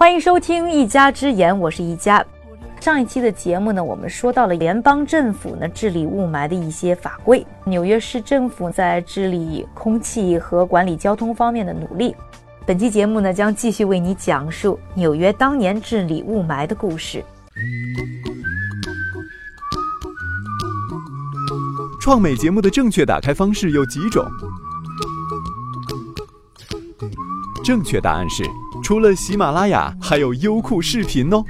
欢迎收听《一家之言》，我是一家。上一期的节目呢，我们说到了联邦政府呢治理雾霾的一些法规，纽约市政府在治理空气和管理交通方面的努力。本期节目呢，将继续为你讲述纽约当年治理雾霾的故事。创美节目的正确打开方式有几种？正确答案是。除了喜马拉雅，还有优酷视频哦。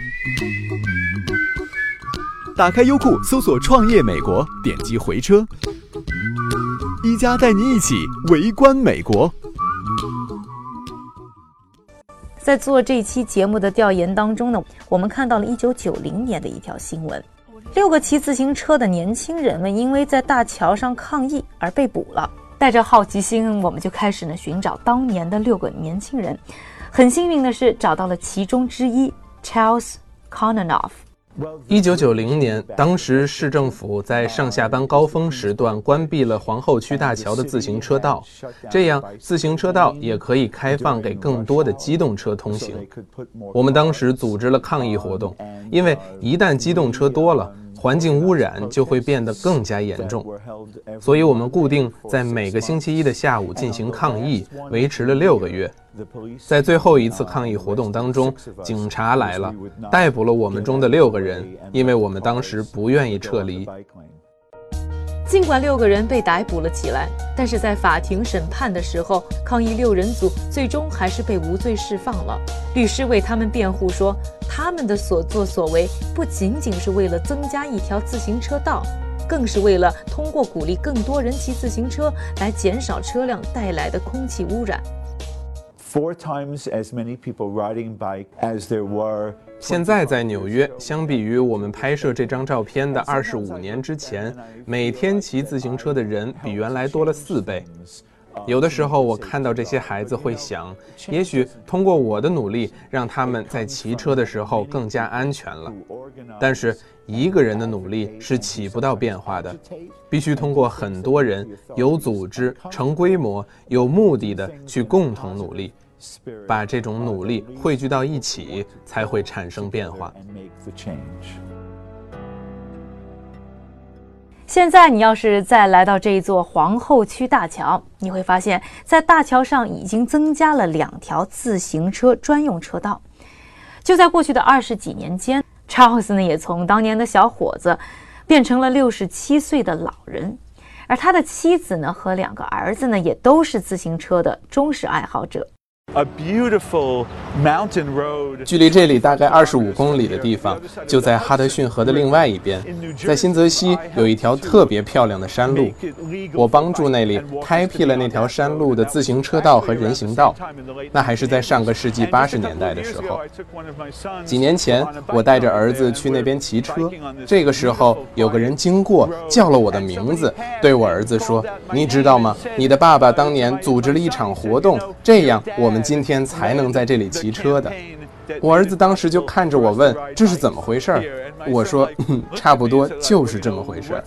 打开优酷，搜索“创业美国”，点击回车。一加带你一起围观美国。在做这期节目的调研当中呢，我们看到了一九九零年的一条新闻：六个骑自行车的年轻人们因为在大桥上抗议而被捕了。带着好奇心，我们就开始呢寻找当年的六个年轻人。很幸运的是，找到了其中之一，Charles konanoff。一九九零年，当时市政府在上下班高峰时段关闭了皇后区大桥的自行车道，这样自行车道也可以开放给更多的机动车通行。我们当时组织了抗议活动，因为一旦机动车多了。环境污染就会变得更加严重，所以我们固定在每个星期一的下午进行抗议，维持了六个月。在最后一次抗议活动当中，警察来了，逮捕了我们中的六个人，因为我们当时不愿意撤离。尽管六个人被逮捕了起来，但是在法庭审判的时候，抗议六人组最终还是被无罪释放了。律师为他们辩护说，他们的所作所为不仅仅是为了增加一条自行车道，更是为了通过鼓励更多人骑自行车来减少车辆带来的空气污染。Four times as many people riding bike as there were. 现在在纽约，相比于我们拍摄这张照片的二十五年之前，每天骑自行车的人比原来多了四倍。有的时候，我看到这些孩子会想，也许通过我的努力，让他们在骑车的时候更加安全了。但是，一个人的努力是起不到变化的，必须通过很多人有组织、成规模、有目的的去共同努力。把这种努力汇聚到一起，才会产生变化。现在你要是再来到这一座皇后区大桥，你会发现在大桥上已经增加了两条自行车专用车道。就在过去的二十几年间，Charles 呢也从当年的小伙子变成了六十七岁的老人，而他的妻子呢和两个儿子呢也都是自行车的忠实爱好者。A beautiful mountain road。距离这里大概二十五公里的地方，就在哈德逊河的另外一边，在新泽西有一条特别漂亮的山路。我帮助那里开辟了那条山路的自行车道和人行道。那还是在上个世纪八十年代的时候。几年前，我带着儿子去那边骑车，这个时候有个人经过，叫了我的名字，对我儿子说：“你知道吗？你的爸爸当年组织了一场活动，这样我们。”今天才能在这里骑车的，我儿子当时就看着我问：“这是怎么回事？”我说：“差不多就是这么回事。”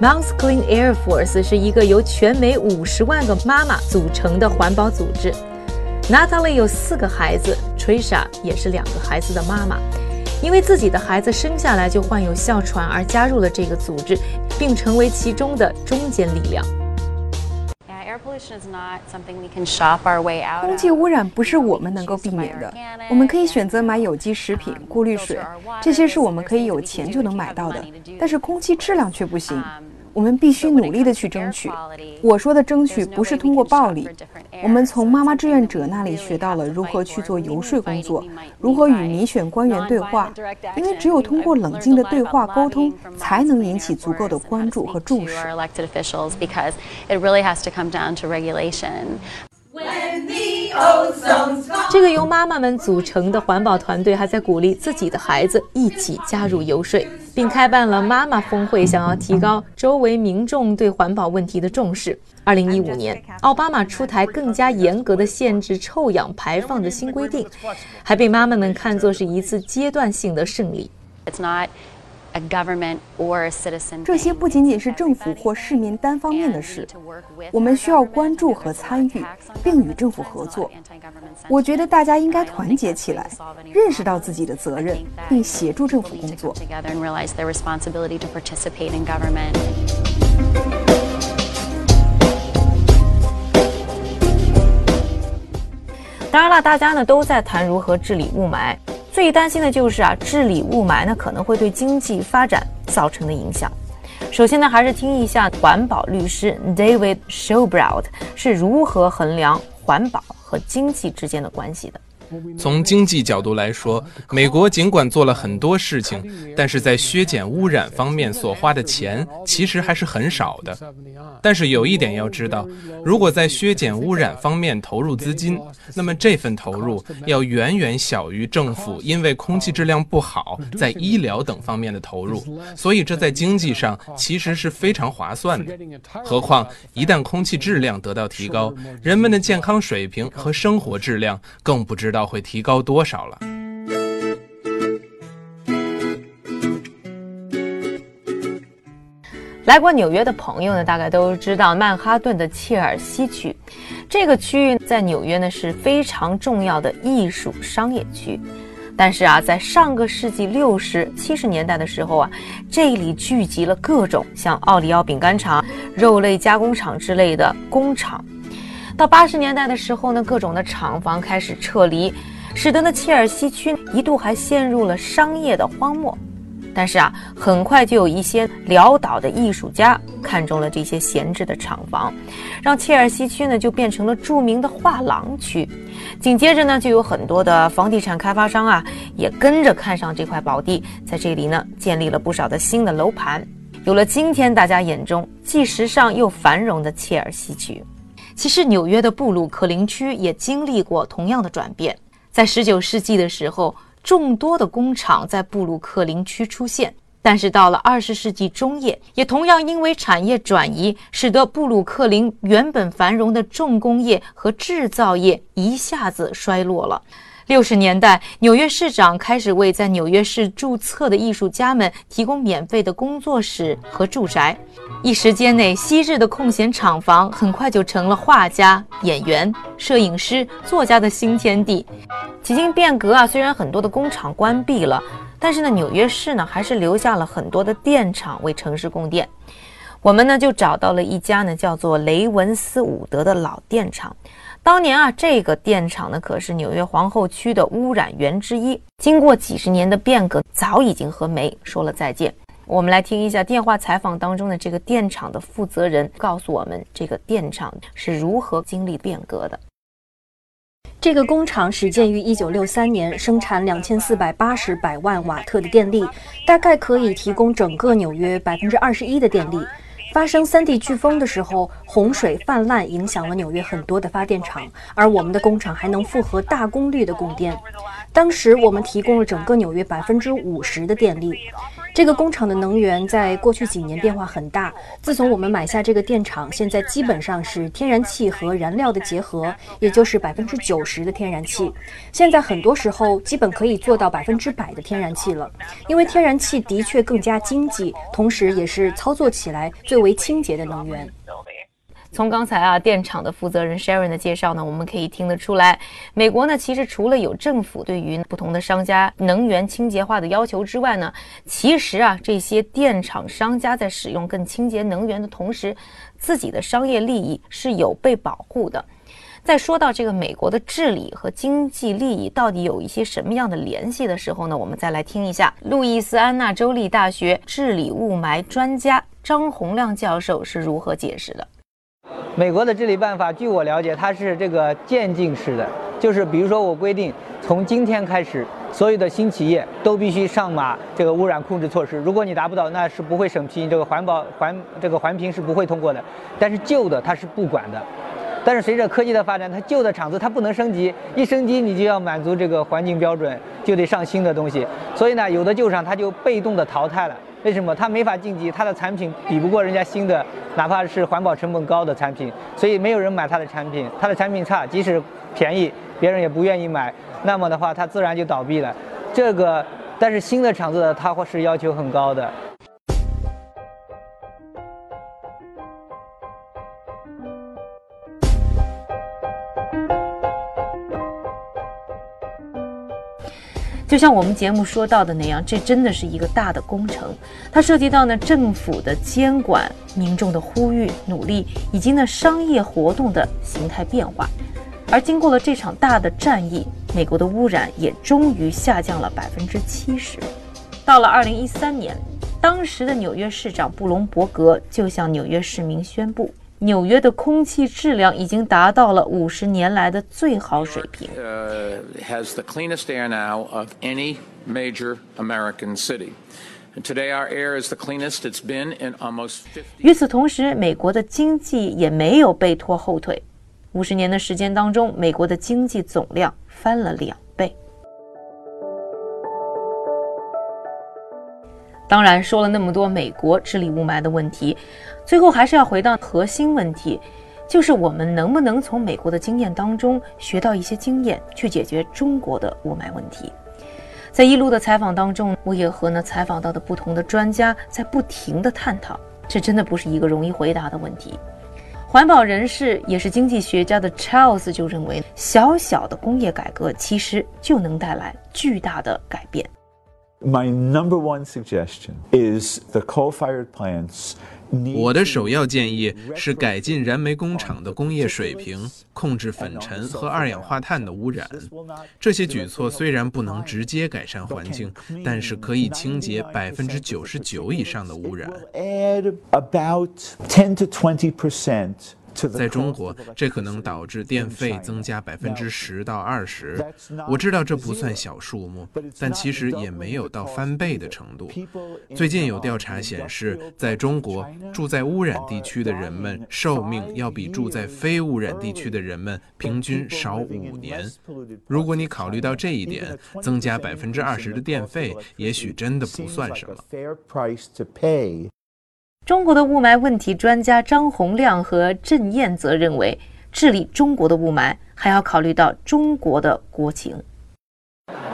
Mount Clean Air Force 是一个由全美五十万个妈妈组成的环保组织。Natalie 有四个孩子，Trisha 也是两个孩子的妈妈。因为自己的孩子生下来就患有哮喘而加入了这个组织，并成为其中的中坚力量。空气污染不是我们能够避免的，我们可以选择买有机食品、过滤水，这些是我们可以有钱就能买到的，但是空气质量却不行。我们必须努力的去争取。我说的争取不是通过暴力。我们从妈妈志愿者那里学到了如何去做游说工作，如何与民选官员对话。因为只有通过冷静的对话沟通，才能引起足够的关注和重视。这个由妈妈们组成的环保团队还在鼓励自己的孩子一起加入游说，并开办了妈妈峰会，想要提高周围民众对环保问题的重视。二零一五年，奥巴马出台更加严格的限制臭氧排放的新规定，还被妈妈们看作是一次阶段性的胜利。这些不仅仅是政府或市民单方面的事，我们需要关注和参与，并与政府合作。我觉得大家应该团结起来，认识到自己的责任，并协助政府工作。当然了，大家呢都在谈如何治理雾霾。最担心的就是啊，治理雾霾呢可能会对经济发展造成的影响。首先呢，还是听一下环保律师 David Shobrout 是如何衡量环保和经济之间的关系的。从经济角度来说，美国尽管做了很多事情，但是在削减污染方面所花的钱其实还是很少的。但是有一点要知道，如果在削减污染方面投入资金，那么这份投入要远远小于政府因为空气质量不好在医疗等方面的投入，所以这在经济上其实是非常划算的。何况一旦空气质量得到提高，人们的健康水平和生活质量更不知道会提高多少了？来过纽约的朋友呢，大概都知道曼哈顿的切尔西区，这个区域在纽约呢是非常重要的艺术商业区。但是啊，在上个世纪六十七十年代的时候啊，这里聚集了各种像奥利奥饼干厂、肉类加工厂之类的工厂。到八十年代的时候呢，各种的厂房开始撤离，使得呢切尔西区一度还陷入了商业的荒漠。但是啊，很快就有一些潦倒的艺术家看中了这些闲置的厂房，让切尔西区呢就变成了著名的画廊区。紧接着呢，就有很多的房地产开发商啊也跟着看上这块宝地，在这里呢建立了不少的新的楼盘，有了今天大家眼中既时尚又繁荣的切尔西区。其实，纽约的布鲁克林区也经历过同样的转变。在十九世纪的时候，众多的工厂在布鲁克林区出现，但是到了二十世纪中叶，也同样因为产业转移，使得布鲁克林原本繁荣的重工业和制造业一下子衰落了。六十年代，纽约市长开始为在纽约市注册的艺术家们提供免费的工作室和住宅。一时间内，昔日的空闲厂房很快就成了画家、演员、摄影师、作家的新天地。几经变革啊，虽然很多的工厂关闭了，但是呢，纽约市呢还是留下了很多的电厂为城市供电。我们呢就找到了一家呢叫做雷文斯伍德的老电厂。当年啊，这个电厂呢可是纽约皇后区的污染源之一。经过几十年的变革，早已经和煤说了再见。我们来听一下电话采访当中的这个电厂的负责人告诉我们，这个电厂是如何经历变革的。这个工厂始建于一九六三年，生产两千四百八十百万瓦特的电力，大概可以提供整个纽约百分之二十一的电力。发生三 D 飓风的时候，洪水泛滥，影响了纽约很多的发电厂，而我们的工厂还能负荷大功率的供电。当时我们提供了整个纽约百分之五十的电力。这个工厂的能源在过去几年变化很大。自从我们买下这个电厂，现在基本上是天然气和燃料的结合，也就是百分之九十的天然气。现在很多时候基本可以做到百分之百的天然气了，因为天然气的确更加经济，同时也是操作起来最为清洁的能源。从刚才啊电厂的负责人 Sharon 的介绍呢，我们可以听得出来，美国呢其实除了有政府对于不同的商家能源清洁化的要求之外呢，其实啊这些电厂商家在使用更清洁能源的同时，自己的商业利益是有被保护的。在说到这个美国的治理和经济利益到底有一些什么样的联系的时候呢，我们再来听一下路易斯安那州立大学治理雾霾专家张洪亮教授是如何解释的。美国的治理办法，据我了解，它是这个渐进式的，就是比如说我规定，从今天开始，所有的新企业都必须上马这个污染控制措施。如果你达不到，那是不会审批这个环保环这个环评是不会通过的。但是旧的它是不管的。但是随着科技的发展，它旧的厂子它不能升级，一升级你就要满足这个环境标准，就得上新的东西。所以呢，有的旧厂它就被动的淘汰了。为什么它没法晋级？它的产品比不过人家新的，哪怕是环保成本高的产品，所以没有人买它的产品。它的产品差，即使便宜，别人也不愿意买。那么的话，它自然就倒闭了。这个。但是新的厂子呢，它是要求很高的。就像我们节目说到的那样，这真的是一个大的工程，它涉及到呢政府的监管、民众的呼吁、努力，以及呢商业活动的形态变化。而经过了这场大的战役，美国的污染也终于下降了百分之七十。到了二零一三年，当时的纽约市长布隆伯格就向纽约市民宣布。纽约的空气质量已经达到了五十年来的最好水平。has the cleanest air now of any major American city. Today, our air is the cleanest it's been in almost. 与此同时，美国的经济也没有被拖后腿。五十年的时间当中，美国的经济总量翻了两当然，说了那么多美国治理雾霾的问题。最后还是要回到核心问题，就是我们能不能从美国的经验当中学到一些经验，去解决中国的雾霾问题。在一路的采访当中，我也和呢采访到的不同的专家在不停的探讨，这真的不是一个容易回答的问题。环保人士也是经济学家的 Charles 就认为，小小的工业改革其实就能带来巨大的改变。My number one suggestion is the coal-fired plants. 我的首要建议是改进燃煤工厂的工业水平，控制粉尘和二氧化碳的污染。这些举措虽然不能直接改善环境，但是可以清洁百分之九十九以上的污染。在中国，这可能导致电费增加百分之十到二十。我知道这不算小数目，但其实也没有到翻倍的程度。最近有调查显示，在中国住在污染地区的人们寿命要比住在非污染地区的人们平均少五年。如果你考虑到这一点，增加百分之二十的电费，也许真的不算什么。中国的雾霾问题专家张洪亮和郑燕则认为，治理中国的雾霾还要考虑到中国的国情。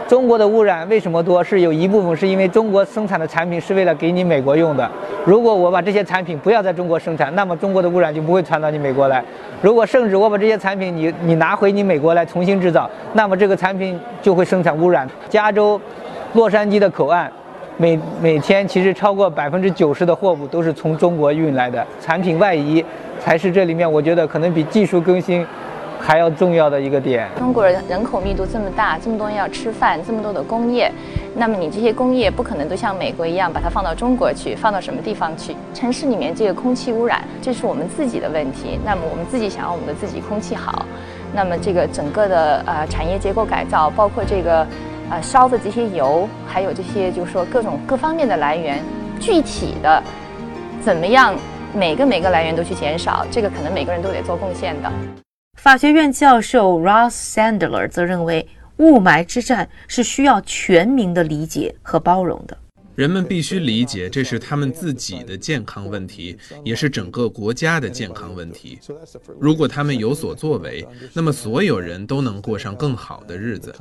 中国的污染为什么多？是有一部分是因为中国生产的产品是为了给你美国用的。如果我把这些产品不要在中国生产，那么中国的污染就不会传到你美国来。如果甚至我把这些产品你你拿回你美国来重新制造，那么这个产品就会生产污染。加州洛杉矶的口岸。每每天其实超过百分之九十的货物都是从中国运来的，产品外移才是这里面我觉得可能比技术更新还要重要的一个点。中国人人口密度这么大，这么多人要吃饭，这么多的工业，那么你这些工业不可能都像美国一样把它放到中国去，放到什么地方去？城市里面这个空气污染，这是我们自己的问题。那么我们自己想要我们的自己空气好，那么这个整个的呃产业结构改造，包括这个。呃，烧的这些油，还有这些，就是说各种各方面的来源，具体的怎么样，每个每个来源都去减少，这个可能每个人都得做贡献的。法学院教授 Ross Sandler 则认为，雾霾之战是需要全民的理解和包容的。人们必须理解，这是他们自己的健康问题，也是整个国家的健康问题。如果他们有所作为，那么所有人都能过上更好的日子。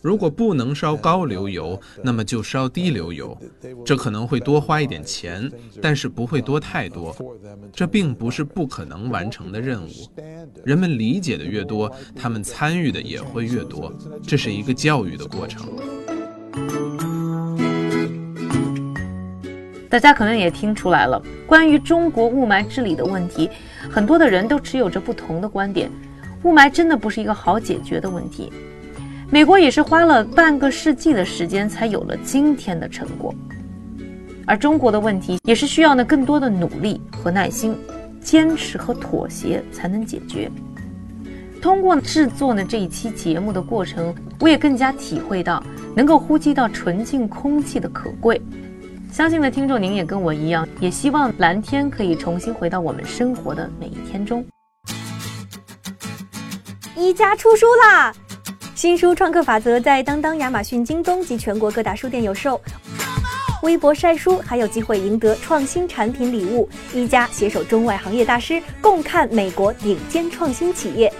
如果不能烧高硫油，那么就烧低硫油。这可能会多花一点钱，但是不会多太多。这并不是不可能完成的任务。人们理解的越多，他们参与的也会越多。这是一个教育的过程。大家可能也听出来了，关于中国雾霾治理的问题，很多的人都持有着不同的观点。雾霾真的不是一个好解决的问题。美国也是花了半个世纪的时间才有了今天的成果，而中国的问题也是需要呢更多的努力和耐心、坚持和妥协才能解决。通过制作呢这一期节目的过程，我也更加体会到能够呼吸到纯净空气的可贵。相信的听众，您也跟我一样，也希望蓝天可以重新回到我们生活的每一天中。一家出书啦！新书《创客法则》在当当、亚马逊、京东及全国各大书店有售。微博晒书还有机会赢得创新产品礼物。一家携手中外行业大师，共看美国顶尖创新企业。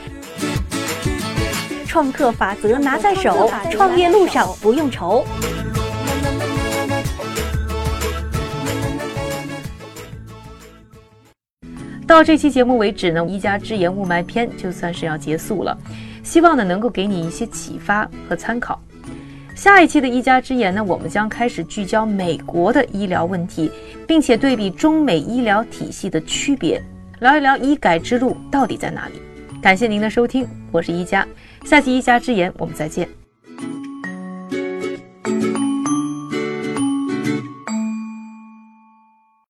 创客法则拿在手，创业路上不用愁。到这期节目为止呢，一家之言雾霾篇就算是要结束了。希望呢能够给你一些启发和参考。下一期的一家之言呢，我们将开始聚焦美国的医疗问题，并且对比中美医疗体系的区别，聊一聊医改之路到底在哪里。感谢您的收听，我是一加，下期一家之言我们再见。